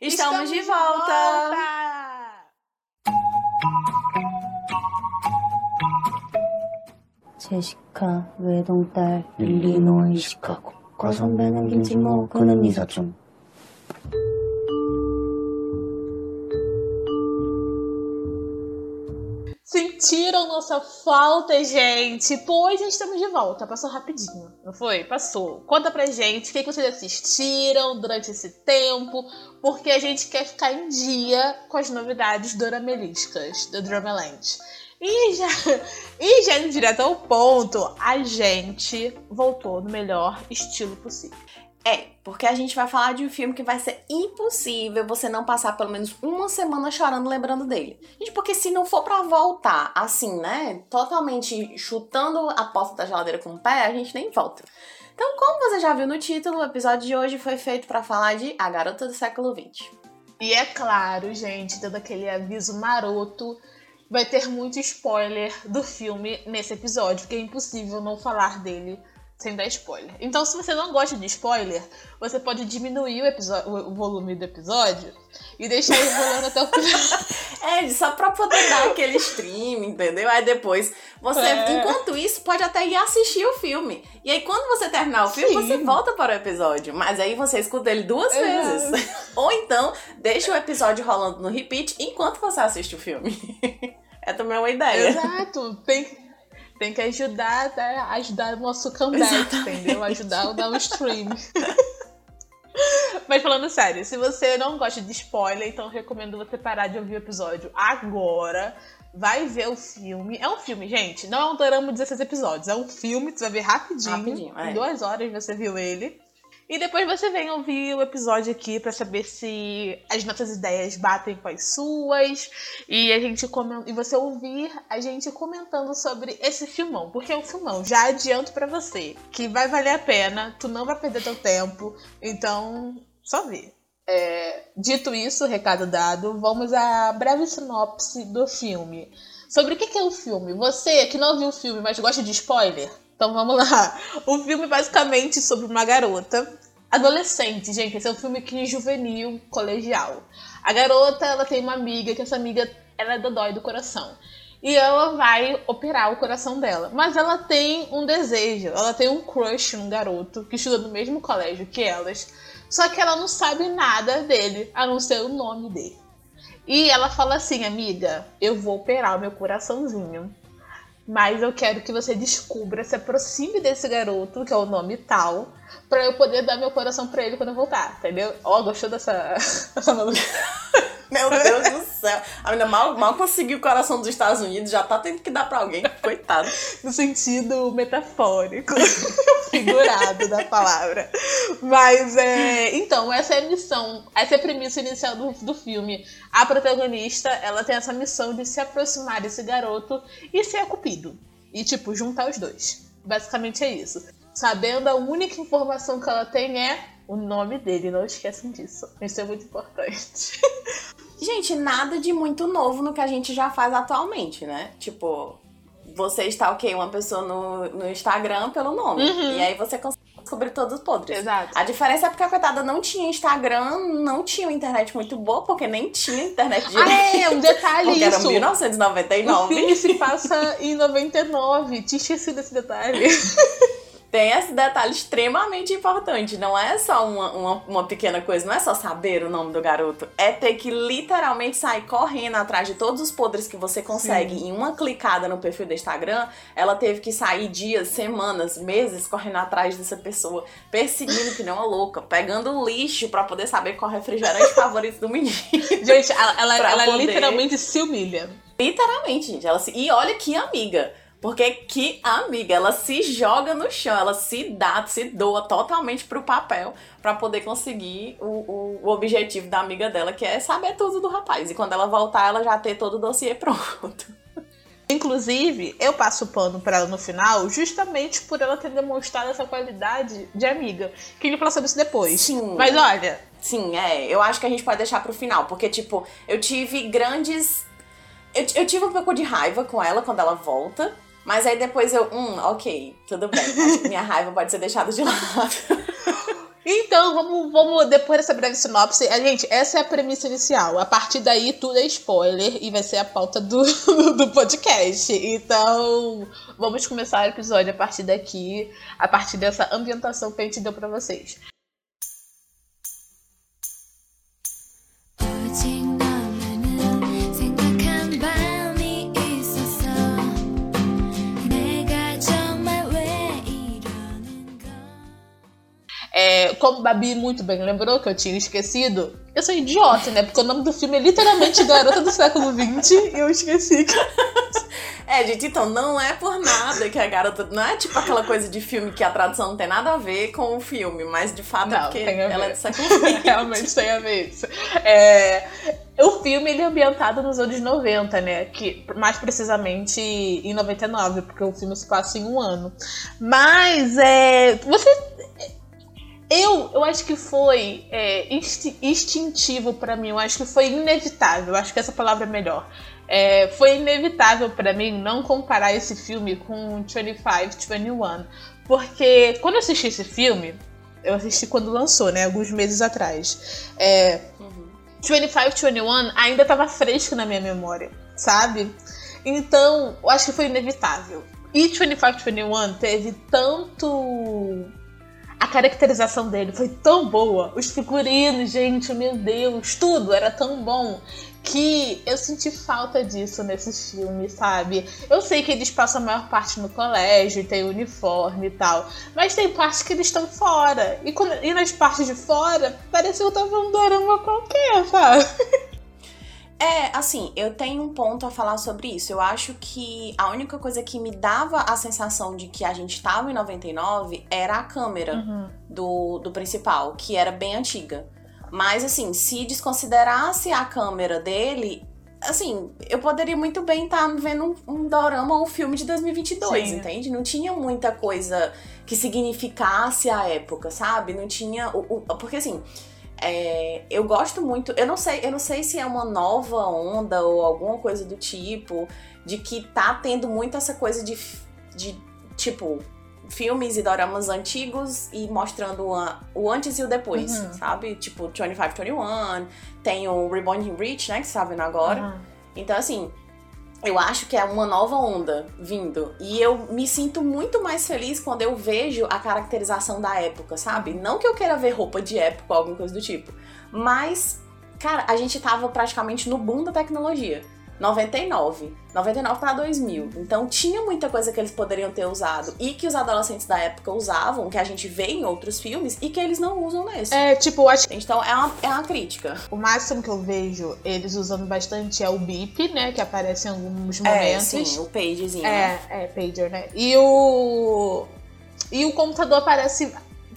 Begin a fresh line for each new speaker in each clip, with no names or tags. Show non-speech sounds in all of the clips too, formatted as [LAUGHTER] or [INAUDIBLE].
Estamos, Estamos de volta! Volta!
제시카, 외동딸, 릴리노이, 시카고. 과 선배는 김치모, 그는 이사촌.
Sentiram nossa falta, gente? Pois estamos de volta. Passou rapidinho, não foi? Passou. Conta pra gente o que vocês assistiram durante esse tempo, porque a gente quer ficar em dia com as novidades dorameliscas do Dramaland. E já, e já direto ao ponto, a gente voltou no melhor estilo possível.
É, porque a gente vai falar de um filme que vai ser impossível você não passar pelo menos uma semana chorando lembrando dele. Gente, porque se não for para voltar assim, né, totalmente chutando a porta da geladeira com o pé, a gente nem volta. Então, como você já viu no título, o episódio de hoje foi feito para falar de A Garota do Século XX.
E é claro, gente, dando aquele aviso maroto, vai ter muito spoiler do filme nesse episódio, porque é impossível não falar dele sem dar spoiler. Então, se você não gosta de spoiler, você pode diminuir o, episódio, o volume do episódio e deixar ele rolando até o final. [LAUGHS]
É, só pra poder dar aquele stream, entendeu? Aí depois você, é. enquanto isso, pode até ir assistir o filme. E aí, quando você terminar o filme, Sim. você volta para o episódio. Mas aí você escuta ele duas é. vezes. [LAUGHS] Ou então, deixa o episódio rolando no repeat enquanto você assiste o filme. [LAUGHS] é também uma ideia.
Exato. Tem tem que ajudar, né? ajudar o nosso comeback, Exatamente. entendeu? Ajudar o downstream. [LAUGHS] Mas falando sério, se você não gosta de spoiler, então recomendo você parar de ouvir o episódio agora. Vai ver o filme. É um filme, gente. Não é um drama de 16 episódios. É um filme, você vai ver rapidinho. rapidinho é. Em duas horas você viu ele. E depois você vem ouvir o episódio aqui para saber se as nossas ideias batem com as suas e a gente e você ouvir a gente comentando sobre esse filmão, porque é um filmão. Já adianto para você que vai valer a pena, tu não vai perder teu tempo, então só ver. É, dito isso, recado dado, vamos à breve sinopse do filme. Sobre o que é o filme? Você que não viu o filme, mas gosta de spoiler, então vamos lá. O filme basicamente sobre uma garota adolescente, gente. Esse é um filme que juvenil, colegial. A garota, ela tem uma amiga, que essa amiga ela é dodói do coração. E ela vai operar o coração dela. Mas ela tem um desejo, ela tem um crush num garoto que estuda no mesmo colégio que elas. Só que ela não sabe nada dele, a não ser o nome dele. E ela fala assim, amiga, eu vou operar o meu coraçãozinho. Mas eu quero que você descubra, se aproxime desse garoto, que é o nome tal, para eu poder dar meu coração para ele quando eu voltar, entendeu? Ó, oh, gostou dessa. [LAUGHS]
Meu Deus do céu. A menina mal, mal conseguiu o coração dos Estados Unidos, já tá tendo que dar pra alguém. Coitado.
No sentido metafórico, [LAUGHS] figurado da palavra. Mas é. Então, essa é a missão, essa é a premissa inicial do, do filme. A protagonista, ela tem essa missão de se aproximar desse garoto e ser cupido. E, tipo, juntar os dois. Basicamente é isso. Sabendo a única informação que ela tem é o nome dele, não esqueçam disso. Isso é muito importante. [LAUGHS]
Gente, nada de muito novo no que a gente já faz atualmente, né? Tipo, você está ok uma pessoa no, no Instagram pelo nome. Uhum. E aí você consegue descobrir todos os podres.
Exato.
A diferença é porque a coitada não tinha Instagram, não tinha internet muito boa, porque nem tinha internet
direito. Ah, é, um detalhe
porque
isso.
era 1999.
O filme se passa em 99. Tinha esquecido esse detalhe. [LAUGHS]
tem esse detalhe extremamente importante. Não é só uma, uma, uma, pequena coisa, não é só saber o nome do garoto. É ter que literalmente sair correndo atrás de todos os podres que você consegue Sim. em uma clicada no perfil do Instagram. Ela teve que sair dias, semanas, meses correndo atrás dessa pessoa, perseguindo que não é louca, pegando lixo para poder saber qual é o refrigerante [LAUGHS] favorito do menino.
Gente, ela, ela, ela poder... literalmente se humilha.
Literalmente, gente. Ela se... E olha que amiga. Porque que amiga, ela se joga no chão, ela se dá, se doa totalmente pro papel para poder conseguir o, o, o, objetivo da amiga dela, que é saber tudo do rapaz. E quando ela voltar, ela já ter todo o dossiê [LAUGHS] pronto.
Inclusive, eu passo o pano para ela no final, justamente por ela ter demonstrado essa qualidade de amiga. Que ele falou sobre isso depois.
Sim.
Mas olha.
Sim, é. Eu acho que a gente pode deixar pro final, porque, tipo, eu tive grandes. Eu, eu tive um pouco de raiva com ela quando ela volta. Mas aí depois eu, hum, ok, tudo bem. Minha raiva pode ser deixada de lado.
Então, vamos, vamos, depois dessa breve sinopse, gente, essa é a premissa inicial. A partir daí, tudo é spoiler e vai ser a pauta do, [LAUGHS] do podcast. Então, vamos começar o episódio a partir daqui, a partir dessa ambientação que a gente deu pra vocês. Como Babi muito bem lembrou, que eu tinha esquecido, eu sou idiota, né? Porque o nome do filme é literalmente Garota do Século XX e eu esqueci que [LAUGHS]
É, gente, então não é por nada que a garota. Não é tipo aquela coisa de filme que a tradução não tem nada a ver com o filme, mas de fato é
Não,
porque
tem a
ela é de século [LAUGHS] XX.
Realmente tem a ver isso. É, o filme ele é ambientado nos anos 90, né? Que, mais precisamente em 99, porque o filme se passa em um ano. Mas é. Você. Eu, eu acho que foi é, insti- instintivo pra mim, eu acho que foi inevitável, eu acho que essa palavra é melhor. É, foi inevitável pra mim não comparar esse filme com 2521, porque quando eu assisti esse filme, eu assisti quando lançou, né? Alguns meses atrás. É,
Uhum.
2521 ainda tava fresco na minha memória, sabe? Então, eu acho que foi inevitável. E 2521 teve tanto. A caracterização dele foi tão boa. Os figurinos, gente, meu Deus, tudo era tão bom que eu senti falta disso nesses filmes, sabe? Eu sei que eles passam a maior parte no colégio, tem uniforme e tal, mas tem partes que eles estão fora. E, quando- e nas partes de fora, parece que eu tava um dorama qualquer, sabe? [LAUGHS]
É, assim, eu tenho um ponto a falar sobre isso. Eu acho que a única coisa que me dava a sensação de que a gente tava em 99 era a câmera
Uhum.
do, do principal, que era bem antiga. Mas, assim, se desconsiderasse a câmera dele, assim, eu poderia muito bem estar vendo um, um dorama ou um filme de 2022,
Sim.
entende? Não tinha muita coisa que significasse a época, sabe? Não tinha. O, o- porque, assim. É, eu gosto muito, eu não sei, eu não sei se é uma nova onda ou alguma coisa do tipo, de que tá tendo muito essa coisa de, de tipo, filmes e doramas antigos e mostrando o antes e o depois,
Uhum.
sabe? Tipo, 2521, tem o Reborn in Reach, né, que você tá vendo agora.
Uhum.
Então, assim, eu acho que é uma nova onda vindo. E eu me sinto muito mais feliz quando eu vejo a caracterização da época, sabe? Não que eu queira ver roupa de época ou alguma coisa do tipo. Mas, cara, a gente tava praticamente no boom da tecnologia. 99. 99 para 2000. Então tinha muita coisa que eles poderiam ter usado e que os adolescentes da época usavam, que a gente vê em outros filmes e que eles não usam nesse.
É, tipo, acho que
Então é uma, é uma crítica.
o máximo que eu vejo eles usando bastante é o beep, né? Que aparece em alguns
É,
momentos.
sim, o pagezinho. né?
É, é, pager, né? E o. E o computador aparece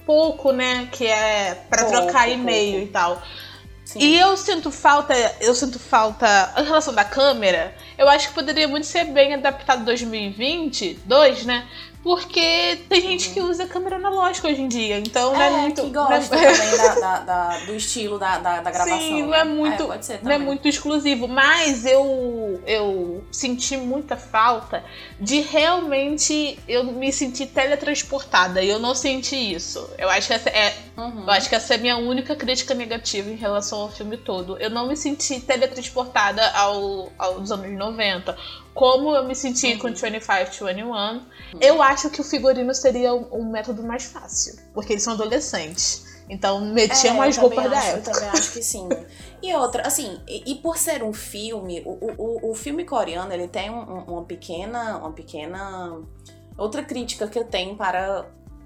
pouco, né? Que é pra
Pouco,
trocar e-mail
pouco.
e tal.
Sim.
E eu sinto falta, eu sinto falta em relação da câmera. Eu acho que poderia muito ser bem adaptado 2022, né? Porque tem gente que usa câmera analógica hoje em dia, então não é
É,
muito.
que
não
gosta
é-
também da, [LAUGHS] da- da- do estilo da, da, gravação.
Sim, não
né?
é muito,
ser
não é muito exclusivo, mas eu eu senti muita falta de realmente eu me sentir teletransportada e eu não senti isso. Eu acho que essa é,
Uhum.
eu acho que essa é a minha única crítica negativa em relação ao filme todo. Eu não me senti teletransportada ao, aos anos 90, como eu me senti
Uhum.
com 2521. Eu acho que o figurino seria um, um método mais fácil, porque eles são adolescentes. Então metiam
É, também
roupas da época.
Eu também acho que sim. [LAUGHS] E outra, assim, e, e por ser um filme, o, o, o- filme coreano, ele tem um- um- uma pequena, uma pequena... Outra crítica que eu tenho para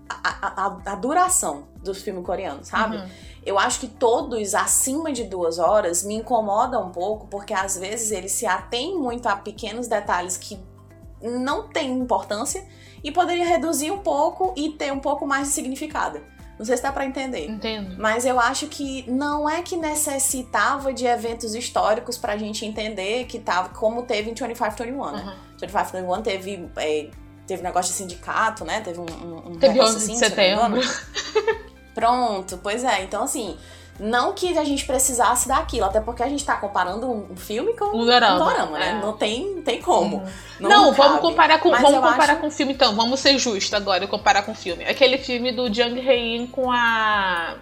a, a- a- a duração do filme coreano, sabe?
Uhum.
Eu acho que todos acima de duas horas me incomodam um pouco, porque às vezes eles se atêm muito a pequenos detalhes que não têm importância e poderia reduzir um pouco e ter um pouco mais de significado. Não sei se dá pra entender.
Entendo.
Mas eu acho que não é que necessitava de eventos históricos pra gente entender que tava, como teve em 2521, né?
Uhum.
2521 teve, é, teve negócio de sindicato, né? Teve um, um, um
Teve
negócio
11 de
assim, se [LAUGHS] não. Pronto, pois é. Então, assim, Não que a gente precisasse daquilo, até porque a gente tá comparando um filme com
Um dorama,
um dorama, né?
é.
Não tem, não tem como.
Não, vamos
cabe.
comparar com,
Mas
vamos comparar
acho-
com o filme então. Vamos ser justos agora e comparar com o filme. Aquele filme do Jung Hae-in com a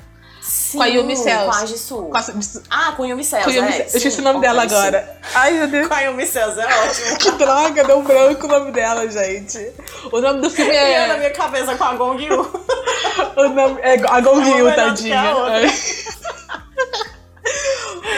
Sim,
com a Yumi Cells.
Com a Jisoo.
com a,
Ah, com Yumi Cells,
com Yumi-
é,
Eu esqueci o nome dela agora. Ai, meu Deus.
Com a Yumi Cells, é ótimo. [LAUGHS]
Que droga, deu branco o nome dela, gente. O nome do filme
E eu na
é.
minha cabeça com a Gong Yu.
O nome é a Gong
É
Yu,
que
tadinha.
outra.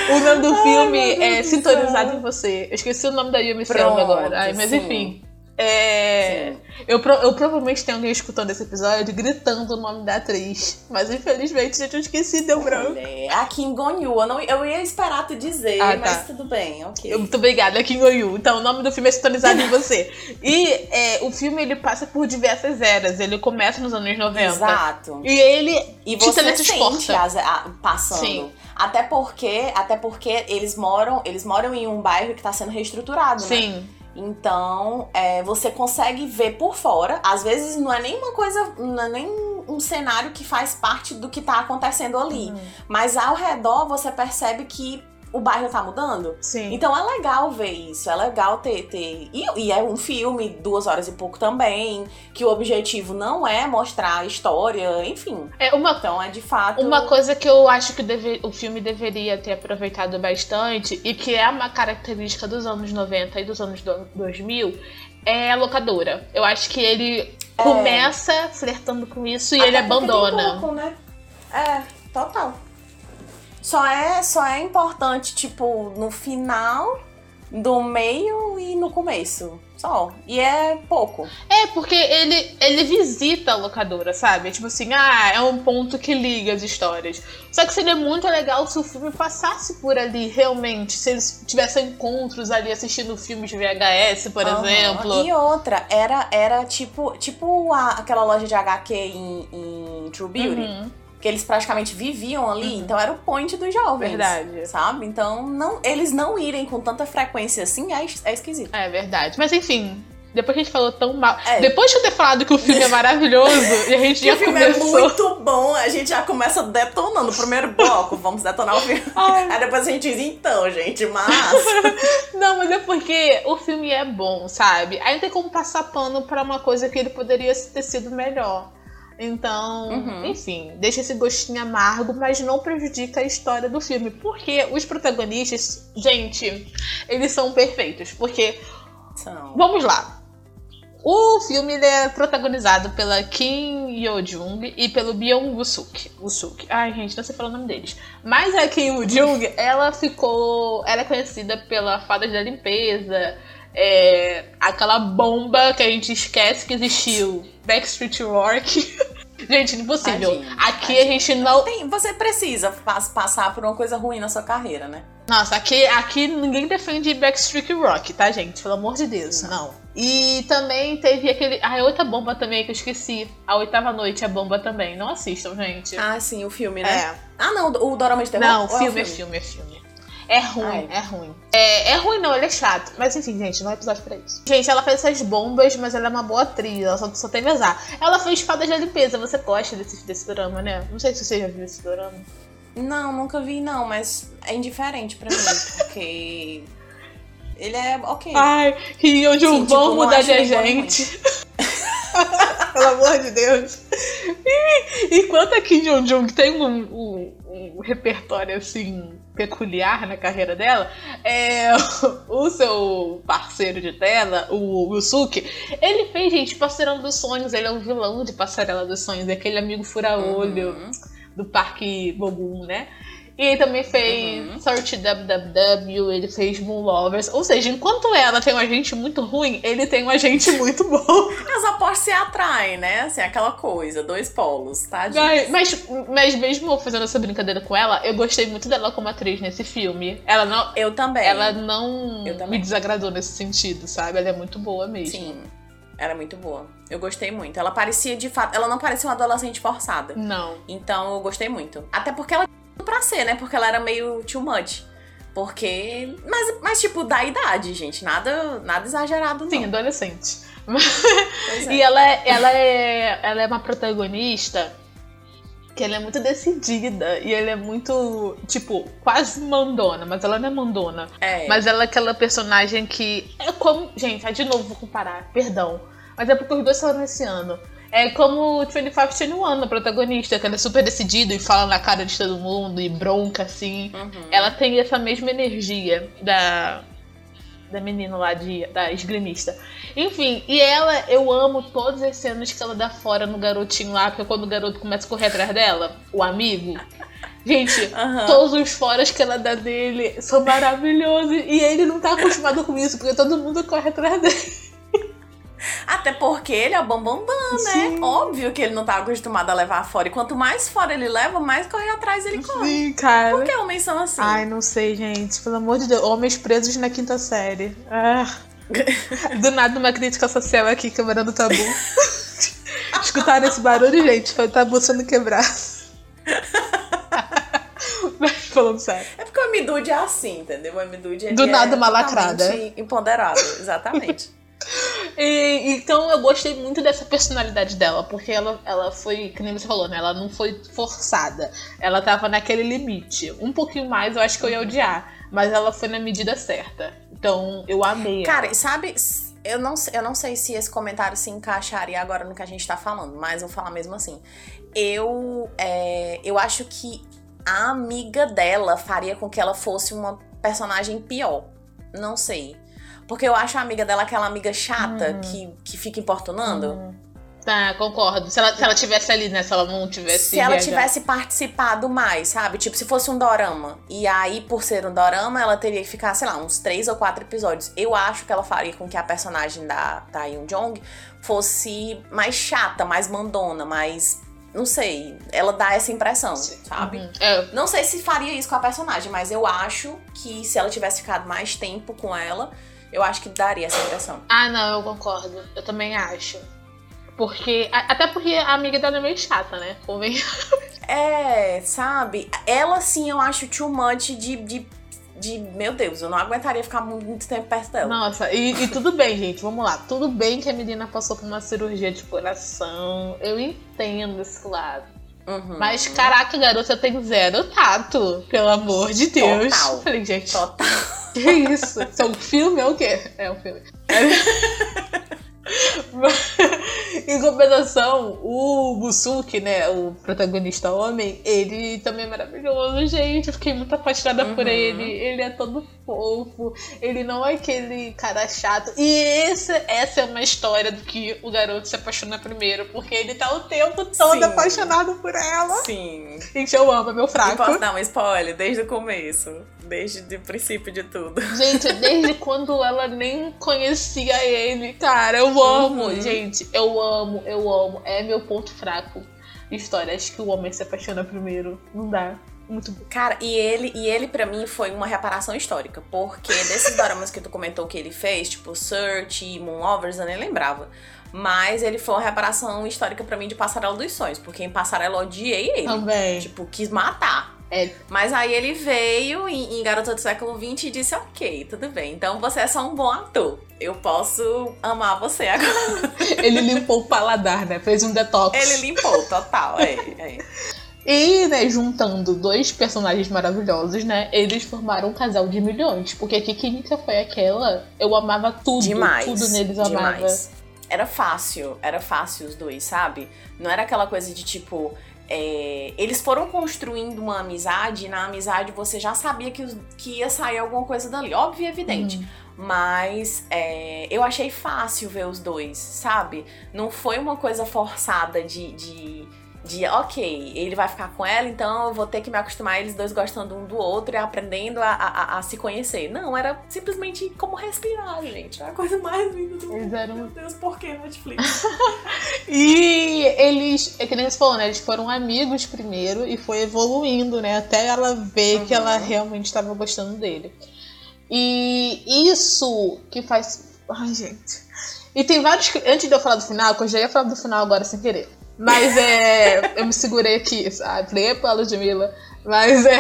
O nome do filme
meu Deus
é
do
Sintonizado em Você. Eu esqueci o nome da Yumi Selva agora. Ai, mas
sim.
enfim. É, eu, eu provavelmente tenho alguém escutando esse episódio gritando o nome da atriz. Mas infelizmente, gente, eu esqueci, deu branco.
Olha, A Kim Gon Yu. Eu, não, eu ia esperar tu dizer,
Ah, tá.
mas tudo bem, ok.
Muito obrigada, é Kim Oyu. Então, o nome do filme é Sintonizado em Você. [LAUGHS] E é, o filme ele passa por diversas eras. Ele começa nos anos 90.
Exato.
E ele
E
te
você sente as, a- passando.
Sim.
Até porque, até porque eles moram, eles moram em um bairro que tá sendo reestruturado, né?
Sim.
Então, é, você consegue ver por fora. Às vezes não é nem uma coisa, não é nem um cenário que faz parte do que tá acontecendo ali.
Uhum.
Mas ao redor você percebe que o bairro tá mudando.
Sim.
Então é legal ver isso, é legal ter. ter... E, e é um filme, duas horas e pouco também, que o objetivo não é mostrar a história, enfim.
É uma
Então é de fato.
Uma coisa que eu acho que deve- o filme deveria ter aproveitado bastante e que é uma característica dos anos 90 e dos anos do- 2000 é a locadora. Eu acho que ele começa flertando com isso e
Até
ele
porque tem
abandona.
pouco, né? É, total. Só é, só é importante, tipo, no final, do meio e no começo. Só. E é pouco.
É, porque ele, ele visita a locadora, sabe? Tipo assim, ah, é um ponto que liga as histórias. Só que seria muito legal se o filme passasse por ali, realmente. Se eles tivessem encontros ali assistindo filmes de VHS, por
Aham.
exemplo.
E outra, era, era tipo, tipo a- aquela loja de HQ em, em True Beauty.
Uhum,
Que eles praticamente viviam ali, então era o point dos jovens.
verdade.
Sabe? Então, não, eles não irem com tanta frequência assim é, é esquisito.
É verdade. Mas enfim, depois que a gente falou tão mal.
É.
Depois de eu ter falado que o filme é [LAUGHS] maravilhoso e a gente já
o filme
começou.
é muito bom, a gente já começa detonando o primeiro bloco. Vamos detonar o filme.
Ai.
Aí depois a gente diz, então, gente, mas. [LAUGHS]
Não, mas é porque o filme é bom, sabe? Aí não tem como passar pano pra uma coisa que ele poderia ter sido melhor. Então,
Uhum.
enfim, deixa esse gostinho amargo, mas não prejudica a história do filme. Porque os protagonistas, gente, eles são perfeitos. Porque
São.
Vamos lá. O filme é protagonizado pela Kim Yo-jung e pelo Byung Woo-suk. Woo-suk. Ai, gente, não sei falar o nome deles. Mas a Kim Yoo-jung, ela ficou... Ela é conhecida pela Fada da Limpeza, é, aquela bomba que a gente esquece que existiu, Backstreet Rock. [LAUGHS] gente, impossível.
Tadinho,
Aqui a gente não...
Tem- você precisa pas- passar por uma coisa ruim na sua carreira, né?
Nossa, aqui, aqui ninguém defende Backstreet Rock, tá, gente? Pelo amor de Deus, não. E também teve aquele. Ah, a outra bomba também que eu esqueci. A oitava noite é bomba também. Não assistam, gente.
Ah, sim, o filme, né?
é.
Ah, não, o Dorama de Terror?
Não,
Ou
filme é filme, é filme. É ruim,
Ai.
é ruim. É, é ruim não, ele é chato. Mas enfim, gente, não é episódio pra isso. Gente, ela fez essas bombas, mas ela é uma boa atriz. Ela só, só teve azar. Ela fez Fadas da Limpeza. Você gosta desse, desse drama, né? Não sei se você já viu esse drama.
Não, nunca vi, não, mas é indiferente pra mim, porque. Ele é ok.
Ai, e hoje
Sim,
eu
tipo,
vou
não
mudar de
nem
agente. [LAUGHS] Pelo amor de Deus. E, enquanto a Kim Jong Jong tem um, um- um repertório assim peculiar na carreira dela, é, [LAUGHS] o seu parceiro de tela, o Yusuke, ele fez, gente, Passarela dos Sonhos. Ele é um vilão de Passarela dos Sonhos, é aquele amigo fura-olho
Uhum.
do Parque Bogum, né? E ele também fez
Uhum.
WWW, ele fez Moon Lovers. Ou seja, enquanto ela tem um agente muito ruim, ele tem um agente [LAUGHS] muito bom.
As apostas se atraem, né? Assim, aquela coisa, dois polos, tá?
Mas, mas, mas mesmo fazendo essa brincadeira com ela, eu gostei muito dela como atriz nesse filme. Ela não,
Eu também.
ela não
também.
me desagradou nesse sentido, sabe? Ela é muito boa mesmo.
Sim. Era muito boa. Eu gostei muito. Ela parecia, de fato, ela não parecia uma adolescente forçada.
Não.
Então eu gostei muito. Até porque ela pra ser, né? Porque ela era meio too much. Porque. Mas, mas tipo, da idade, gente. Nada, nada exagerado, não.
Sim, adolescente.
É.
E ela, é- ela, é, ela é uma protagonista que ela é muito decidida e ela é muito, tipo, quase mandona, mas ela não é mandona.
É.
Mas ela é aquela personagem que é como. Gente, aí de novo vou comparar, perdão. Mas é porque os dois saíram esse ano. É como o 25 21, a protagonista, que ela é super decidida e fala na cara de todo mundo e bronca, assim.
Uhum.
Ela tem essa mesma energia da. Da menina lá, de, da esgrimista. Enfim, e ela, eu amo todas as cenas que ela dá fora no garotinho lá, porque quando o garoto começa a correr atrás dela, o amigo. Gente,
Aham.
todos os foras que ela dá dele são maravilhosos. E ele não tá acostumado com isso, porque todo mundo corre atrás dele.
Até porque ele é o bambambam, né?
Sim.
Óbvio que ele não tá acostumado a levar fora. E quanto mais fora ele leva, mais corre atrás ele corre.
Sim, cara.
Por que homens são assim?
Ai, não sei, gente. Pelo amor de Deus. Homens presos na quinta série. Ah. [LAUGHS] Do nada uma crítica social aqui, quebrando tabu. [LAUGHS] Escutaram esse barulho, gente? Foi o tabu sendo quebrado. Mas [LAUGHS] falando sério.
É porque o Amidude é assim, entendeu? O Amidude ele
Do nada
é
uma lacrada.
Empoderado, exatamente.
E, então eu gostei muito dessa personalidade dela, porque ela, ela foi, que nem você falou, né? Ela não foi forçada. Ela tava naquele limite. Um pouquinho mais eu acho que eu ia odiar. Mas ela foi na medida certa. Então eu amei. ela.
Cara, e sabe, eu não, eu não sei se esse comentário se encaixaria agora no que a gente tá falando, mas eu vou falar mesmo assim. Eu, é, eu acho que a amiga dela faria com que ela fosse uma personagem pior. Não sei. Porque eu acho a amiga dela aquela amiga chata que, que fica importunando.
Tá, concordo. Se ela, se ela tivesse ali, né? Se ela não tivesse.
Se ela tivesse participado mais, sabe? Tipo, se fosse um dorama. E aí, por ser um dorama, ela teria que ficar, sei lá, uns três ou quatro episódios. Eu acho que ela faria com que a personagem da, da Yoon Jong fosse mais chata, mais mandona, mais. Não sei. Ela dá essa impressão, sabe?
Uhum. É,
Não sei se faria isso com a personagem, mas eu acho que se ela tivesse ficado mais tempo com ela, eu acho que daria essa impressão.
Ah, não, eu concordo. Eu também acho. Porque. Até porque a amiga dela é meio chata, né? Convém.
É, sabe? Ela sim, eu acho too much de. de, de meu Deus, eu não aguentaria ficar muito, tempo perto dela.
Nossa, e, e tudo bem, gente. Vamos lá. Tudo bem que a menina passou por uma cirurgia de coração. Eu entendo esse lado.
Uhum.
Mas, caraca, garota tem zero tato. Pelo amor de Deus.
Total. [LAUGHS]
Falei, gente,
Total.
que isso? Isso é um filme ou o quê? É um filme. [LAUGHS] em compensação, o Busuki, né, o protagonista homem, ele também é maravilhoso, gente. Eu fiquei muito apaixonada por
Uhum.
ele. Ele é todo fofo, ele não é aquele cara chato. E esse, essa é uma história do que o garoto se apaixona primeiro, porque ele tá o tempo todo
Sim.
apaixonado por ela.
Sim.
Gente, eu amo, é meu
E
fraco.
posso dar um spoiler desde o começo. Desde o princípio de tudo.
Gente, desde quando ela nem conhecia ele, cara, eu amo,
Uhum.
gente, eu amo, eu amo. É meu ponto fraco. Histórias que o homem se apaixona primeiro. Não dá. Muito bom.
Cara, e ele, e ele para mim foi uma reparação histórica, porque desses doramas que tu comentou que ele fez, tipo Search e Moon Lovers, eu nem lembrava. Mas ele foi uma reparação histórica pra mim de Passarela dos Sonhos, porque em Passarela eu odiei ele.
Também.
Tipo, quis matar.
É.
Mas aí ele veio em, em Garota do Século XX e disse: Ok, tudo bem. Então você é só um bom ator. Eu posso amar você agora.
Ele limpou o paladar, né? Fez um detox.
Ele limpou, total. É, é.
E, né, juntando dois personagens maravilhosos, né? Eles formaram um casal de milhões. Porque que química foi aquela? Eu amava tudo.
Demais.
Tudo neles eu amava.
demais. Era fácil, era fácil os dois, sabe? Não era aquela coisa de tipo. é, eles foram construindo uma amizade, e na amizade você já sabia que, que ia sair alguma coisa dali. Óbvio e evidente.
Uhum.
Mas é, eu achei fácil ver os dois, sabe? Não foi uma coisa forçada de, de, de, ok, ele vai ficar com ela, então eu vou ter que me acostumar eles dois gostando um do outro e aprendendo a, a- a- se conhecer. Não, era simplesmente como respirar, gente. Era a coisa mais linda do
Eles
mundo.
eram-
Meu Deus, por que Netflix? [LAUGHS]
E eles, é que nem você falou, né? Eles foram amigos primeiro e foi evoluindo, né? Até ela ver que
Uhum.
ela realmente estava gostando dele. E isso que faz. Ai, gente. E tem vários. Antes de eu falar do final, que eu já ia falar do final agora sem querer. Mas é. eu me segurei aqui, sabe? Falei, epa, Ludmilla. Mas é.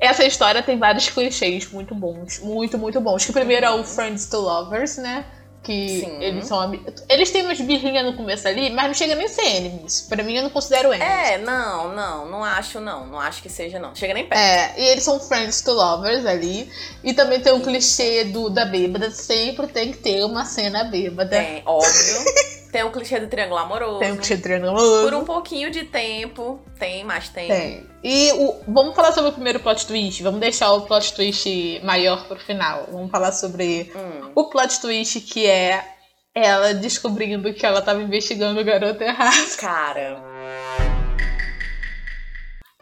Essa história tem vários clichês muito bons. Muito, muito bons. Que o primeiro é o Friends to Lovers, né? Que
Sim.
eles são amigos. Eles têm umas birrinhas no começo ali, mas não chega nem a ser enemies. Pra mim, eu não considero enemies.
É, não, não, não acho não. Não acho que seja, não. Chega nem perto.
É, e eles são friends to lovers ali. E também tem o clichê do, da bêbada. Sempre tem que ter uma cena bêbada.
Tem, óbvio. [LAUGHS] tem o clichê do triângulo amoroso.
Tem o clichê trianguloso.
Por um pouquinho de tempo. Tem, mas tem.
Tem. E o, vamos falar sobre o primeiro plot twist. Vamos deixar o plot twist maior pro final. Vamos falar sobre
Hum.
o plot twist que é ela descobrindo que ela tava investigando o garoto errado.
Cara.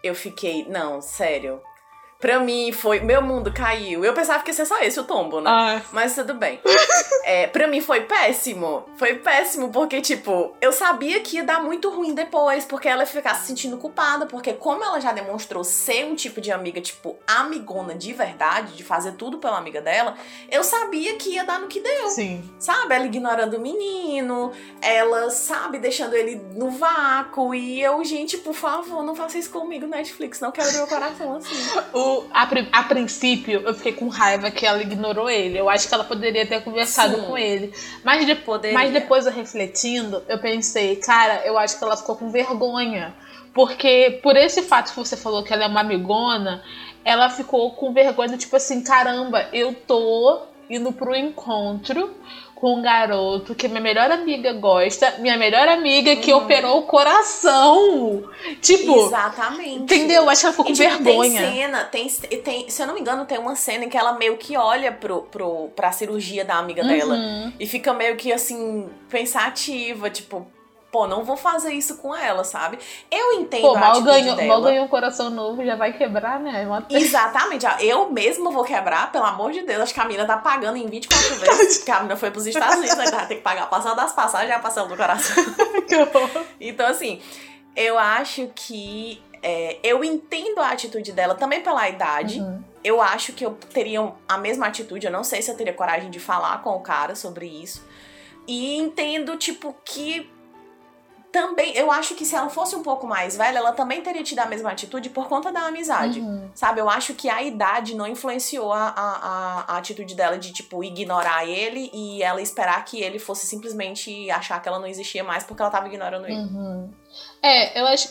Eu fiquei. Não, sério. Pra mim foi. Meu mundo caiu. Eu pensava que ia ser só esse o tombo, né?
Ah,
Mas tudo bem. É, pra mim foi péssimo. Foi péssimo, porque, tipo, eu sabia que ia dar muito ruim depois, porque ela ia ficar se sentindo culpada, porque como ela já demonstrou ser um tipo de amiga, tipo, amigona de verdade, de fazer tudo pela amiga dela, eu sabia que ia dar no que deu.
sim.
Sabe? Ela ignorando o menino, ela, sabe, deixando ele no vácuo. E eu, gente, por favor, não faça isso comigo, Netflix. Não quero meu coração assim. [LAUGHS]
A, a princípio, eu fiquei com raiva que ela ignorou ele. Eu acho que ela poderia ter conversado
Sim.
com ele. Mas, de-
Poderia.
mas depois eu refletindo, eu pensei, cara, eu acho que ela ficou com vergonha. Porque por esse fato que você falou que ela é uma amigona, ela ficou com vergonha, tipo assim, caramba, eu tô indo pro encontro com um garoto que minha melhor amiga gosta, minha melhor amiga que
Uhum.
operou o coração. Tipo,
Exatamente.
entendeu? Acho que ela ficou com
E, tipo,
vergonha.
Tem cena, tem, tem, se eu não me engano, tem uma cena em que ela meio que olha pro, pro, pra cirurgia da amiga dela
Uhum.
e fica meio que assim, pensativa, tipo, pô, não vou fazer isso com ela, sabe? Eu entendo
Pô,
a
mal
atitude
ganhou,
dela.
mal ganhou um coração novo, já vai quebrar, né? Uma
Exatamente. Eu mesma vou quebrar, pelo amor de Deus. Acho que a mina tá pagando em 24 [LAUGHS] vezes. Porque a mina foi pros Estados Unidos, aí vai ter que pagar a passada das passagens e a passagem do coração. [LAUGHS]
Que.
Então, assim, eu acho que. é, eu entendo a atitude dela também pela idade.
Uhum.
Eu acho que eu teria a mesma atitude. Eu não sei se eu teria coragem de falar com o cara sobre isso. E entendo, tipo, que. Também, eu acho que se ela fosse um pouco mais velha, ela também teria tido a mesma atitude por conta da amizade.
Uhum.
Sabe, eu acho que a idade não influenciou a, a, a, atitude dela de, tipo, ignorar ele e ela esperar que ele fosse simplesmente achar que ela não existia mais porque ela tava ignorando ele.
Uhum. É, eu acho.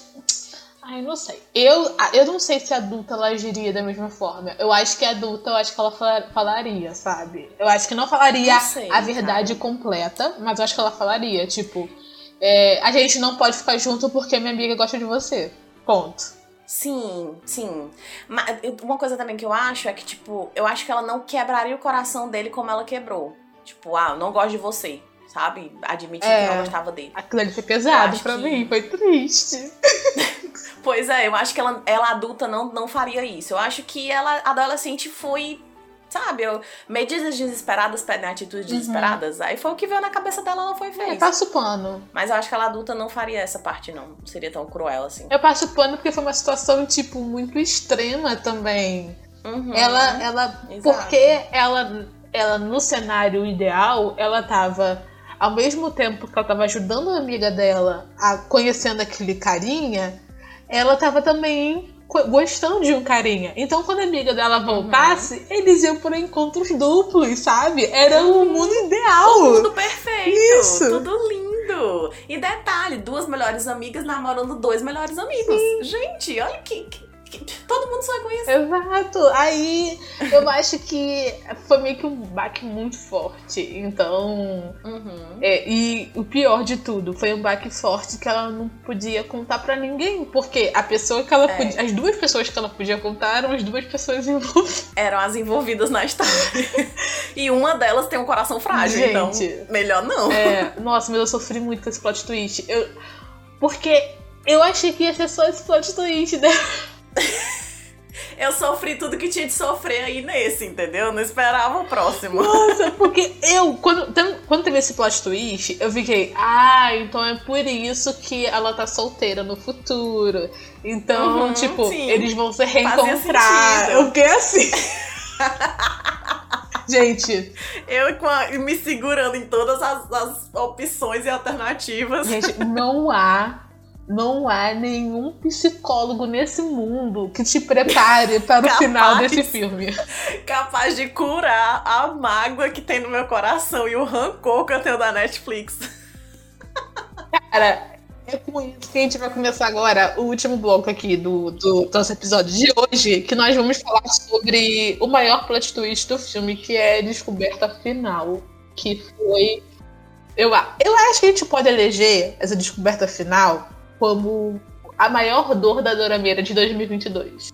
Ai, não sei. Eu, eu não sei se adulta ela agiria da mesma forma. Eu acho que adulta, eu acho que ela fala- falaria, sabe? Eu acho que não falaria
Não sei,
a verdade completa, mas eu acho que ela falaria, tipo, é, a gente não pode ficar junto porque minha amiga gosta de você. Ponto.
Sim, sim. Mas uma coisa também que eu acho é que, tipo, eu acho que ela não quebraria o coração dele como ela quebrou. Tipo, ah, eu não gosto de você, sabe? Admitir
É.
que não gostava dele.
Aquilo ali foi pesado pra
que-
mim, foi triste. [LAUGHS]
Pois é, eu acho que ela, ela adulta não, não faria isso. Eu acho que ela, adolescente, foi. Sabe, eu, medidas desesperadas pedem atitudes desesperadas. Aí foi o que veio na cabeça dela, ela foi e
É,
fez.
passo pano.
Mas eu acho que ela adulta não faria essa parte, não. Não seria tão cruel assim.
Eu passo pano porque foi uma situação, tipo, muito extrema também.
Uhum.
Ela, ela,
Exato.
porque ela, ela no cenário ideal, ela tava ao mesmo tempo que ela tava ajudando a amiga dela a conhecendo aquele carinha, ela tava também gostando de um carinha. Então, quando a amiga dela voltasse, eles iam por encontros duplos, sabe? Era o mundo ideal.
Tudo perfeito!
Isso.
Tudo lindo! E detalhe, duas melhores amigas namorando dois melhores amigos. Gente, olha que- que- [LAUGHS] Todo mundo sonha com isso.
Exato. Aí eu acho que foi meio que um baque muito forte. Então.
Uhum.
É, e o pior de tudo, foi um baque forte que ela não podia contar pra ninguém. Porque a pessoa que ela
É.
podia. As duas pessoas que ela podia contar eram as duas pessoas envolvidas.
Eram as envolvidas na história. [LAUGHS] e uma delas tem um coração frágil,
Gente.
então melhor não.
É, nossa, mas eu sofri muito com esse plot twist. Eu, porque eu achei que ia ser só esse plot twist, né? [LAUGHS]
Eu sofri tudo que tinha de sofrer aí nesse, entendeu? Eu não esperava o próximo.
Nossa, porque eu, quando, quando teve esse plot twist, eu fiquei, ah, então é por isso que ela tá solteira no futuro. Então,
Uhum,
tipo,
sim.
eles vão se reencontrar. Eu fiquei assim. [LAUGHS] Gente,
Eu a- me segurando em todas as, as opções e alternativas.
gente, não há não há nenhum psicólogo nesse mundo que te prepare para o
Capaz.
final desse filme.
Capaz de curar a mágoa que tem no meu coração e o rancor que eu tenho da Netflix.
Cara, é com isso que a gente vai começar agora o último bloco aqui do, do nosso episódio de hoje, que nós vamos falar sobre o maior plot twist do filme, que é a descoberta final, que foi... Eu, eu acho que a gente pode eleger essa descoberta final como a maior dor da Dorameira de 2022.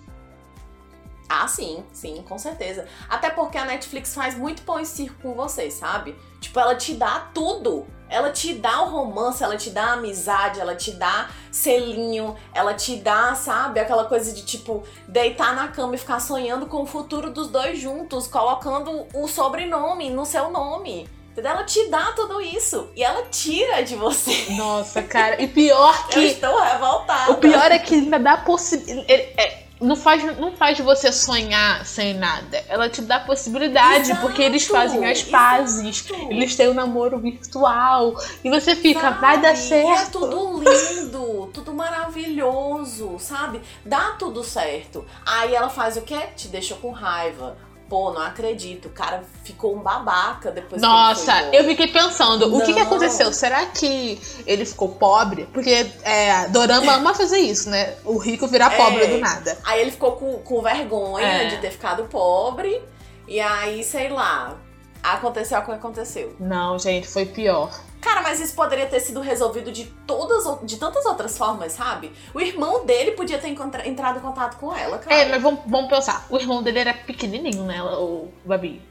Ah, sim, sim, com certeza. Até porque a Netflix faz muito pão e circo com você, sabe? Tipo, ela te dá tudo. Ela te dá o romance, ela te dá a amizade, ela te dá selinho, ela te dá, sabe, aquela coisa de tipo, deitar na cama e ficar sonhando com o futuro dos dois juntos, colocando o sobrenome no seu nome. Ela te dá tudo isso. E ela tira de você.
Nossa, cara. E pior [LAUGHS]
Eu
que.
estou revoltada.
O pior é que ainda dá possibilidade. não, faz, não faz você sonhar sem nada. Ela te dá possibilidade,
Exato,
porque eles fazem as pazes.
exato.
Eles têm um namoro virtual. E você fica, vai dar
Sabe? É
certo.
tudo lindo, tudo maravilhoso, sabe? Dá tudo certo. Aí ela faz o quê? Te deixa com raiva. Pô, não acredito. O cara ficou um babaca depois
Nossa, eu fiquei pensando, o que, que
Não.
aconteceu? Será que ele ficou pobre? Porque é, Dorama ama fazer isso, né? O rico virar
É.
pobre do nada.
Aí ele ficou com, com vergonha
É.
de ter ficado pobre. E aí, sei lá, aconteceu o que aconteceu.
Não, gente, foi pior.
Cara, mas isso poderia ter sido resolvido de todas, de tantas outras formas, sabe? O irmão dele podia ter entrado em contato com ela, cara.
É, mas vamos, vamos pensar. O irmão dele era pequenininho, né? O Babi.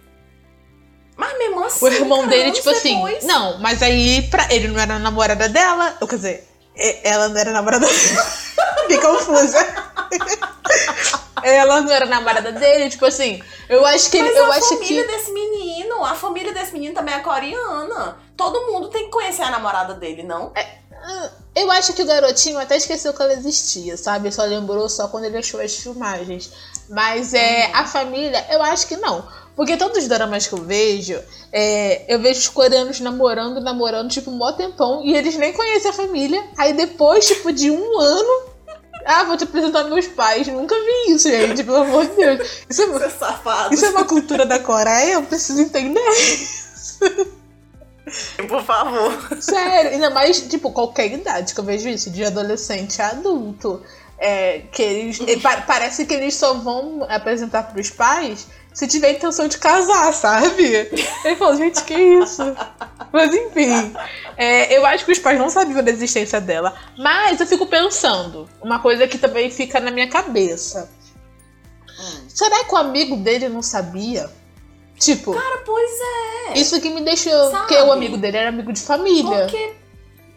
Mas mesmo assim.
O irmão
cara,
dele, tipo assim.
depois-
Não, mas aí pra ele não era namorada dela. Ou quer dizer, ela não era namorada [LAUGHS] dela. Fiquei confusa. Ela não era namorada dele, tipo assim. Eu acho que ele.
Mas
Eu
a
acho
família
que.
desse menino, a família desse menino também é coreana. Todo mundo tem que conhecer a namorada dele, não?
Eu acho que o garotinho até esqueceu que ela existia, sabe? Só lembrou só quando ele achou as filmagens. Mas é
Uhum.
a família, eu acho que não. Porque todos os dramas que eu vejo, é, eu vejo os coreanos namorando, namorando, tipo, mó tempão, e eles nem conhecem a família. Aí depois, tipo, de um ano, ah, vou te apresentar meus pais. Nunca vi isso, gente, pelo amor de Deus. Isso é, uma-
Você safado.
isso é uma cultura da Coreia, eu preciso entender.
Por favor.
Sério, ainda mais, tipo, qualquer idade que eu vejo isso, de adolescente a adulto. É, que eles. pa- parece que eles só vão apresentar pros pais se tiver intenção de casar, sabe? Ele falou, gente, que isso? Mas enfim, é, eu acho que os pais não sabiam da existência dela. Mas eu fico pensando, uma coisa que também fica na minha cabeça.
Hum.
Será que o amigo dele não sabia? Tipo,
Cara, pois é.
isso que me deixou.
Sabe?
Porque o amigo dele era amigo de família.
Porque.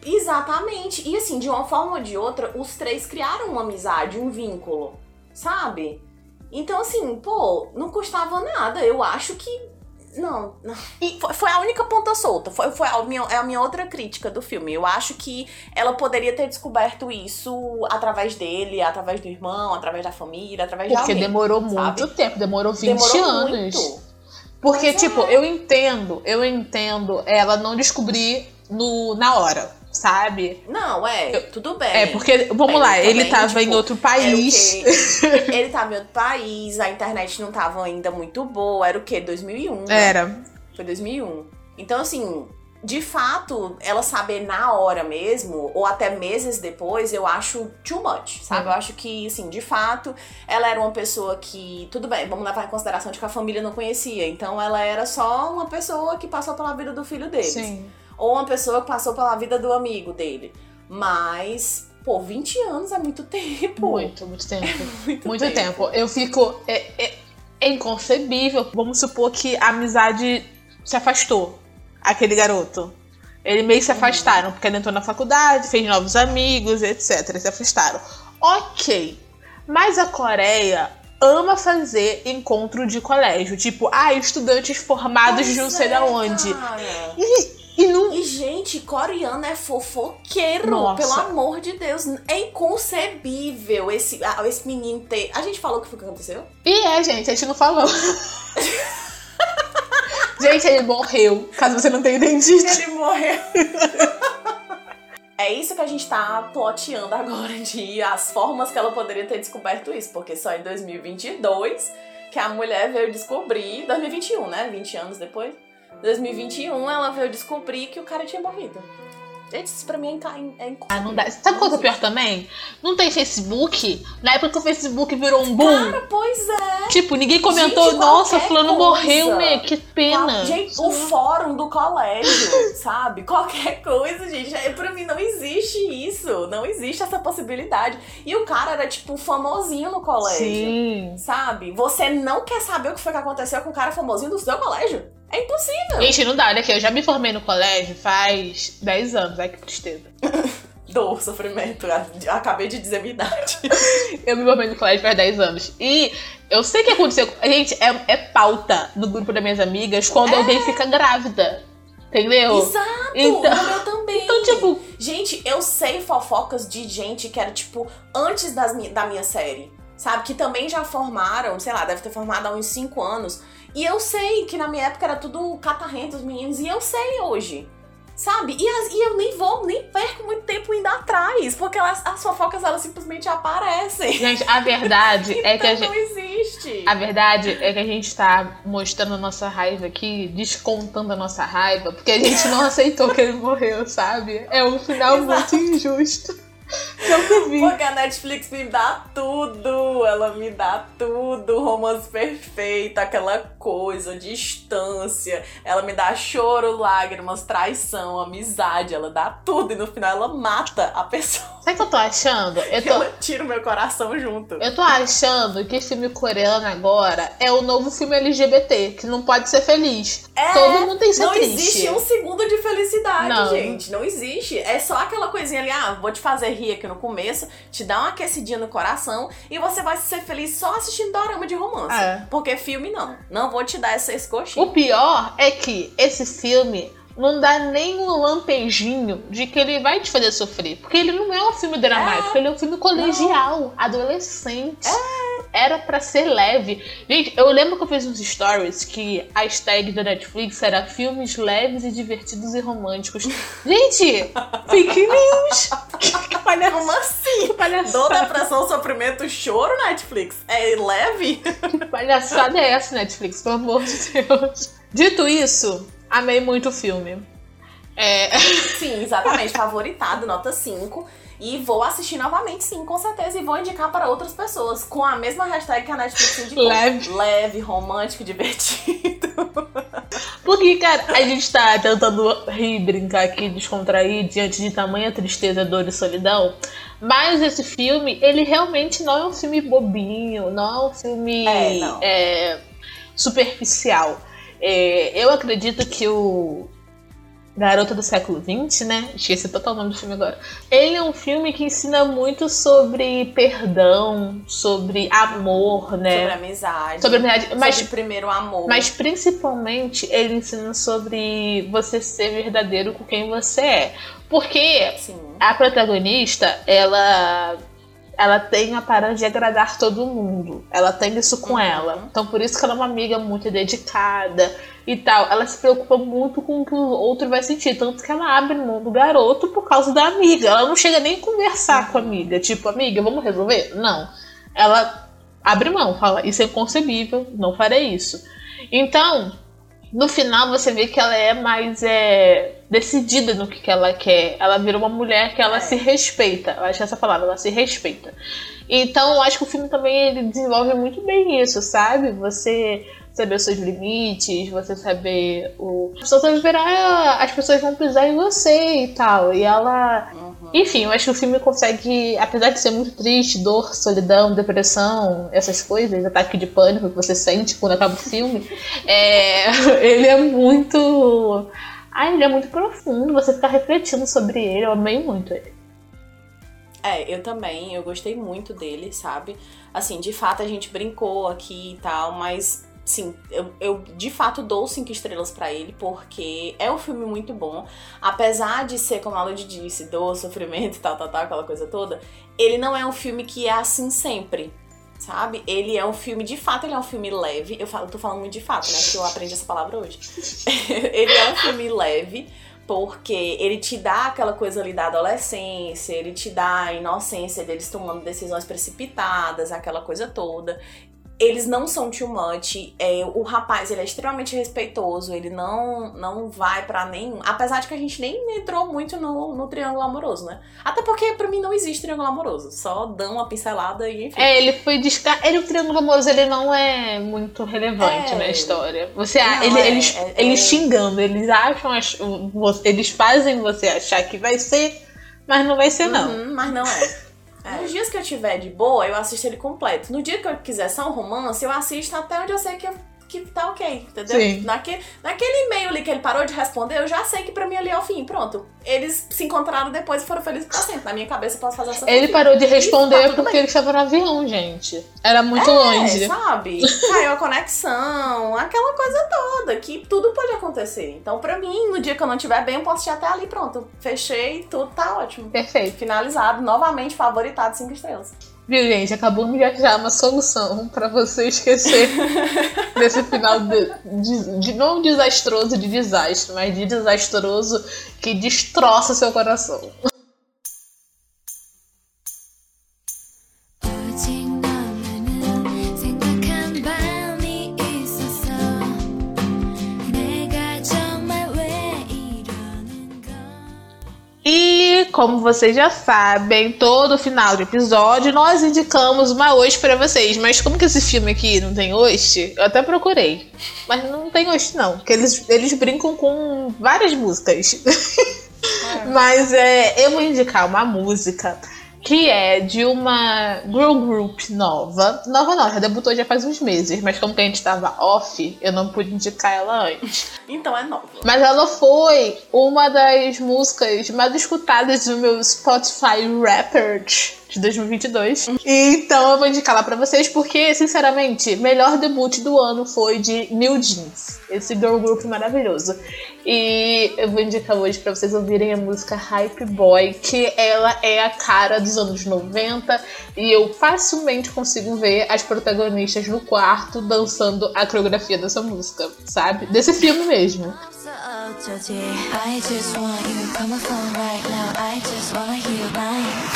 Exatamente. E assim, de uma forma ou de outra, os três criaram uma amizade, um vínculo. Sabe? Então, assim, pô, não custava nada. Eu acho que. Não, não. E foi, foi a única ponta solta. Foi, foi a, minha, é a minha outra crítica do filme. Eu acho que ela poderia ter descoberto isso através dele, através do irmão, através da família, através de
Porque demorou
sabe?
muito tempo, demorou 20
Demorou
anos.
muito.
Porque,
Mas
tipo,
é.
eu entendo, eu entendo ela não descobrir no, na hora, sabe?
Não, é, tudo bem.
É, porque, vamos
Bem,
lá, ele
também,
tava em
tipo,
outro
Era o
país. [LAUGHS]
Ele tava em outro país, a internet não tava ainda muito boa. Era o quê? 2001? né?
Era.
Foi 2001. Então, assim, de fato, ela saber na hora mesmo, ou até meses depois, eu acho too much, sabe?
Uhum.
Eu acho que, assim, de fato, ela era uma pessoa que. Tudo bem, vamos levar em consideração de que a família não conhecia. Então, ela era só uma pessoa que passou pela vida do filho deles.
Sim.
Ou uma pessoa que passou pela vida do amigo dele. Mas, pô, 20 anos é muito tempo.
Muito, muito tempo. [LAUGHS]
Muito,
Muito tempo. Eu fico. É, é- é inconcebível. Vamos supor que a amizade se afastou. Aquele garoto. Eles meio se
Uhum.
afastaram, porque ele entrou na faculdade, fez novos amigos, etc. Se afastaram. Ok. Mas a Coreia ama fazer encontro de colégio. Tipo, ah, estudantes formados de não sei da
Pois é,
onde. E, e não.
E, gente, coreano é fofoqueiro,
Nossa.
pelo amor de Deus. É inconcebível esse, esse menino ter. A gente falou o que foi que aconteceu?
E é, gente, a gente não falou. [LAUGHS] gente, ele morreu. Caso você não tenha entendido.
Ele morreu. É isso que a gente tá ploteando agora, de as formas que ela poderia ter descoberto isso, porque só em 2022 que a mulher veio descobrir, 2021, né? 20 anos depois. 2021 ela veio descobrir que o cara tinha morrido. Gente, isso pra mim é, inca- é
Ah, não dá. Sabe qual que é pior também? Não tem Facebook. Na época que o Facebook virou um boom.
Cara, pois é.
tipo, ninguém comentou,
Gente,
nossa, fulano
coisa.
morreu, né? Que pena.
Gente, o fórum do colégio, [LAUGHS] sabe? Qualquer coisa, gente. É, pra mim não existe isso. Não existe essa possibilidade. E o cara era, tipo, famosinho no colégio.
Sim.
Sabe? Você não quer saber o que foi que aconteceu com o cara famosinho do seu colégio? É impossível.
Gente, não dá, olha aqui, eu já me formei no colégio faz 10 anos, ai que tristeza. [LAUGHS]
Dor, sofrimento. Acabei de dizer minha idade. [LAUGHS]
Eu me formei no colégio faz 10 anos. E eu sei o que aconteceu. Gente, é, é pauta no grupo das minhas amigas quando alguém fica grávida. Entendeu?
Exato!
Então-
o meu também.
Então, tipo,
Gente, eu sei fofocas de gente que era, tipo, antes das da minha série. Sabe? Que também já formaram, sei lá, deve ter formado há uns 5 anos. E eu sei que na minha época era tudo catarrento, os meninos. E eu sei hoje. Sabe? E, as- e eu nem vou, nem perco muito tempo indo atrás. Porque elas, as fofocas, elas simplesmente aparecem.
gente, a verdade [LAUGHS] é que a
então
gente.
não existe.
A verdade é que a gente tá mostrando a nossa raiva aqui, descontando a nossa raiva, porque a gente não [LAUGHS] aceitou que ele morreu, sabe? É um final muito injusto. Que vi.
Porque a Netflix me dá tudo, ela me dá tudo, romance perfeito, aquela coisa, distância, ela me dá choro, lágrimas, traição, amizade, ela dá tudo e no final ela mata a pessoa.
Sabe o que eu tô achando? Eu tô,
Ela tira o meu coração junto.
eu tô achando que filme coreano agora é o novo filme LGBT, que não pode ser feliz.
É,
Todo mundo tem que ser
Não
triste.
existe um segundo de felicidade,
Não.
gente. Não existe. É só aquela coisinha ali, ah, vou te fazer rir aqui no começo, te dar uma aquecidinha no coração e você vai ser feliz só assistindo dorama de romance.
É.
Porque filme não. Não vou te dar essa, esse coxinho.
O pior é que esse filme não dá nem um lampejinho de que ele vai te fazer sofrer. Porque ele não é um filme dramático, ele é um filme colegial, adolescente. Era pra ser leve. Gente, eu lembro que eu fiz uns stories que a hashtag da Netflix era filmes leves e divertidos e românticos. [LAUGHS] Gente, fake news! Que [LAUGHS] palhaçada!
Como assim?
Que palhaçada!
Dor, depressão, sofrimento, choro, Netflix? É leve?
Que palhaçada é essa, Netflix? Pelo amor de Deus. Dito isso, amei muito o filme. É, [LAUGHS]
Sim, exatamente. Favoritado, nota 5. E vou assistir novamente, sim, com certeza. E vou indicar para outras pessoas. Com a mesma hashtag que a Netflix indicou.
Leve.
Leve, romântico, divertido. [LAUGHS]
Porque, cara, a gente tá tentando rir, brincar aqui, descontrair diante de tamanha tristeza, dor e solidão. Mas esse filme, ele realmente não é um filme bobinho, não é um filme
É, não.
é, superficial. É, eu acredito que o Garota do Século XX, né? Esqueci total o nome do filme agora. Ele é um filme que ensina muito sobre perdão, sobre amor, né?
Sobre amizade.
Sobre amizade, mas
sobre primeiro amor.
mas principalmente ele ensina sobre você ser verdadeiro com quem você é. Porque
Sim.
a protagonista, ela ela tem a parada de agradar todo mundo. Ela tem isso com
Uhum.
ela. Então por isso que ela é uma amiga muito dedicada e tal. Ela se preocupa muito com o que o outro vai sentir. Tanto que ela abre mão do garoto por causa da amiga. Ela não chega nem a conversar com a amiga. Tipo, amiga, vamos resolver? Não. Ela abre mão, fala, isso é inconcebível, não farei isso. Então, no final você vê que ela é mais é, decidida no que, que ela quer. Ela vira uma mulher que ela
É.
se respeita. Eu acho essa palavra, ela se respeita. Então, eu acho que o filme também ele desenvolve muito bem isso, sabe? Você saber os seus limites, você saber o. As pessoas, verá, as pessoas vão pisar em você e tal. E ela.
Uhum.
Enfim, eu acho que o filme consegue, apesar de ser muito triste, dor, solidão, depressão, essas coisas, ataque de pânico que você sente quando acaba o filme, [LAUGHS] é, [LAUGHS] ele é muito. Ah, ele é muito profundo, você fica refletindo sobre ele, eu amei muito ele.
É, eu também, eu gostei muito dele, sabe? Assim, de fato a gente brincou aqui e tal, mas sim, eu, eu de fato dou cinco estrelas pra ele, porque é um filme muito bom. Apesar de ser, como a Lud disse, dor, sofrimento e [LAUGHS] tal, tal, tal, aquela coisa toda, ele não é um filme que é assim sempre. Sabe? Ele é um filme, de fato, ele é um filme leve. Eu falo, tô falando muito de fato, né? Porque eu aprendi essa palavra hoje. [LAUGHS] ele é um filme leve, Porque ele te dá aquela coisa ali da adolescência, ele te dá a inocência deles tomando decisões precipitadas, aquela coisa toda. Eles não são too much. É, o rapaz, ele é extremamente respeitoso, ele não não vai pra nenhum. Apesar de que a gente nem entrou muito no, no triângulo amoroso, né? Até porque pra mim não existe triângulo amoroso. Só dão uma pincelada e enfim.
É, ele foi descar... ele O triângulo amoroso ele não é muito relevante
É.
na história. Você,
Não,
ele-
é-
eles,
é-
eles
é-
xingando, eles acham, eles fazem você achar que vai ser, mas não vai ser não.
Uhum, mas não é. Nos dias que eu tiver de boa, eu assisto ele completo. No dia que eu quiser só um romance, eu assisto até onde eu sei que, que tá ok, entendeu?
Sim.
Naque, naquele e-mail ali que ele parou de responder, eu já sei que pra mim ali é o fim, pronto. Eles se encontraram depois e foram felizes pra sempre. Na minha cabeça eu posso fazer essa
Ele parou de responder
tá
porque ele estava no avião, gente. Era muito
É,
longe.
sabe? [LAUGHS] Caiu a conexão, aquela coisa toda, que tudo pode acontecer. Então, pra mim, no dia que eu não estiver bem, eu posso ir até ali, pronto. Fechei, tudo tá ótimo.
Perfeito.
Finalizado, novamente favoritado, cinco estrelas.
Viu, gente? Acabamos de achar uma solução pra você esquecer [LAUGHS] desse final de, de- de- não desastroso de desastre, mas de desastroso que destroça seu coração. Como vocês já sabem, todo final de episódio nós indicamos uma host pra vocês. Mas como que esse filme aqui não tem host, eu até procurei. Mas não tem host não, porque eles, eles brincam com várias músicas. [LAUGHS] Mas é, eu vou indicar uma música que é de uma girl group nova. Nova não, já debutou já faz uns meses, mas como que a gente tava off, eu não pude indicar ela antes. [LAUGHS]
Então é nova.
Mas ela foi uma das músicas mais escutadas do meu Spotify Rappers de 2022. Então eu vou indicar lá pra vocês, porque, sinceramente, melhor debut do ano foi de New Jeans, esse girl group maravilhoso. E eu vou indicar hoje pra vocês ouvirem a música Hype Boy, que ela é a cara dos anos 90 e eu facilmente consigo ver as protagonistas no quarto dançando a coreografia dessa música, sabe? Desse filme mesmo.
I just want you, come and right now. I just want you, mine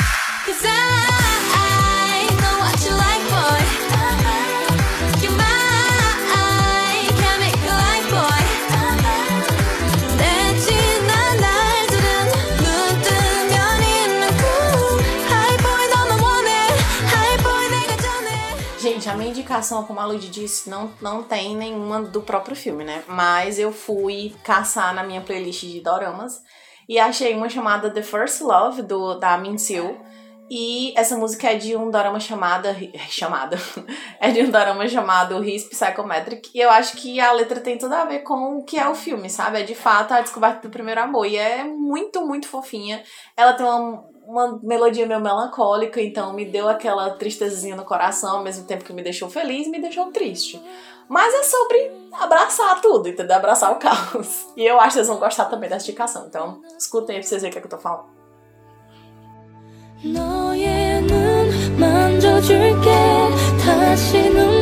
a minha indicação, como a Lud disse, não, não tem nenhuma do próprio filme, né? Mas eu fui caçar na minha playlist de doramas e achei uma chamada The First Love, do, da Min Seo. E essa música é de um dorama chamada. Chamada. [LAUGHS] é de um dorama chamado His Psychometric. E eu acho que a letra tem tudo a ver com o que é o filme, sabe? É de fato a descoberta do primeiro amor. E é muito, muito fofinha. Ela tem uma, uma melodia meio melancólica, então me deu aquela tristezinha no coração, ao mesmo tempo que me deixou feliz, me deixou triste. Mas é sobre abraçar tudo, entendeu? Abraçar o caos. [LAUGHS] E eu acho que vocês vão gostar também dessa indicação. Então, escutem aí pra vocês verem o que, é que eu tô falando.
No. 지워줄게. 다시는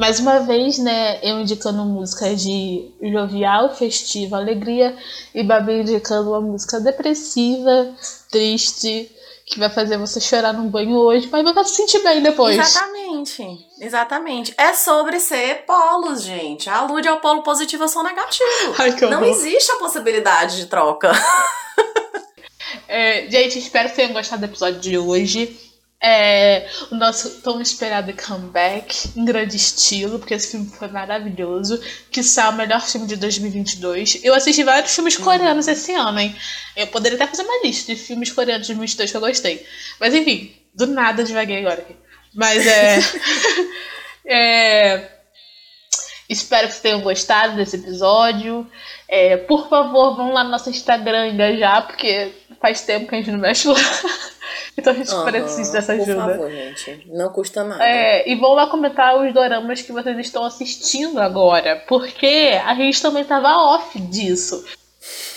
Mais uma vez, né, eu indicando músicas de jovial, festiva, alegria, e Babi indicando uma música depressiva, triste, que vai fazer você chorar num banho hoje, mas vai se sentir bem depois.
Exatamente, exatamente. É sobre ser polos, gente. A Lud é o polo positivo, eu sou negativo. [LAUGHS]
Ai, que
Não existe a possibilidade de troca. [LAUGHS]
É, gente, espero que tenham gostado do episódio de hoje. É, o nosso tão esperado comeback em grande estilo, porque esse filme foi maravilhoso. Que o melhor filme de 2022. Eu assisti vários filmes coreanos esse ano, hein? Eu poderia até fazer uma lista de filmes coreanos de 2022 que eu gostei. Mas enfim, do nada devaguei agora aqui. Mas é. [LAUGHS] é Espero que vocês tenham gostado desse episódio. É, por favor, vão lá no nosso Instagram engajar, porque faz tempo que a gente não mexe lá. [LAUGHS] então a gente
Aham,
precisa dessa
Por
ajuda.
favor, gente. Não custa nada.
É, e vão lá comentar os doramas que vocês estão assistindo agora, porque a gente também tava off disso.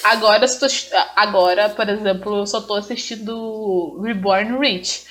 Agora, agora, por exemplo, eu só tô assistindo Reborn Rich.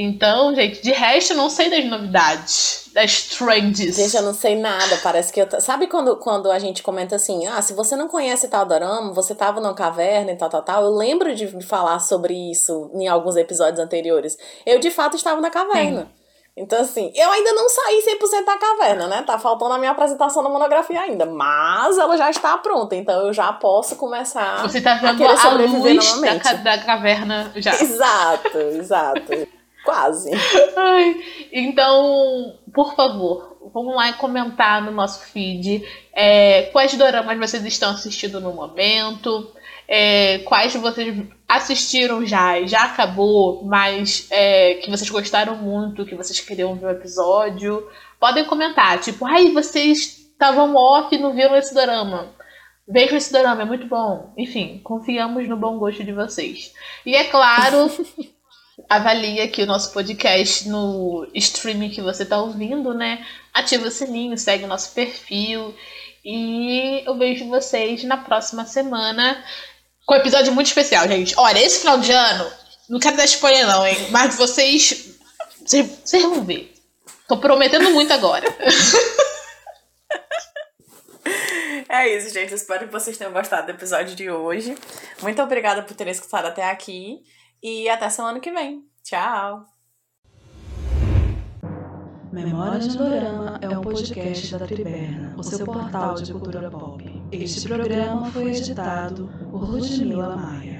Então, gente, de resto eu não sei das novidades, das trends.
Gente, eu não sei nada, parece que eu. t- Sabe quando, quando a gente comenta assim, ah, se você não conhece tal dorama, você tava numa caverna e tal, tal, tal. Eu lembro de falar sobre isso em alguns episódios anteriores. Eu, de fato, estava na caverna. Então, assim, eu ainda não saí 100% da caverna, né? Tá faltando a minha apresentação da monografia ainda. Mas ela já está pronta, então eu já posso começar
Você tá
a
vendo a
sobreviver
luz da,
novamente.
ca- da caverna já. [LAUGHS]
Exato, exato. Quase.
Ai, então, por favor, vamos lá e comentar no nosso feed é, quais doramas vocês estão assistindo no momento, é, quais vocês assistiram já e já acabou, mas é, que vocês gostaram muito, que vocês queriam ver o episódio. Podem comentar, tipo, ai, vocês estavam off e não viram esse dorama. Vejam esse dorama, é muito bom. Enfim, confiamos no bom gosto de vocês. E é claro, [LAUGHS] avalie aqui o nosso podcast no streaming que você está ouvindo, né? Ativa o sininho, segue o nosso perfil. E eu vejo vocês na próxima semana com um episódio muito especial, gente. Olha, esse final de ano, não quero dar spoiler não, hein? Mas vocês. Vocês, vocês vão ver. Tô prometendo muito agora. [LAUGHS]
É isso, gente. Espero que vocês tenham gostado do episódio de hoje. Muito obrigada por terem escutado até aqui. E até semana que vem. Tchau!
Memórias do Dorama é um podcast da Triberna, o seu portal de cultura pop. Este programa foi editado por Ludmila Maia.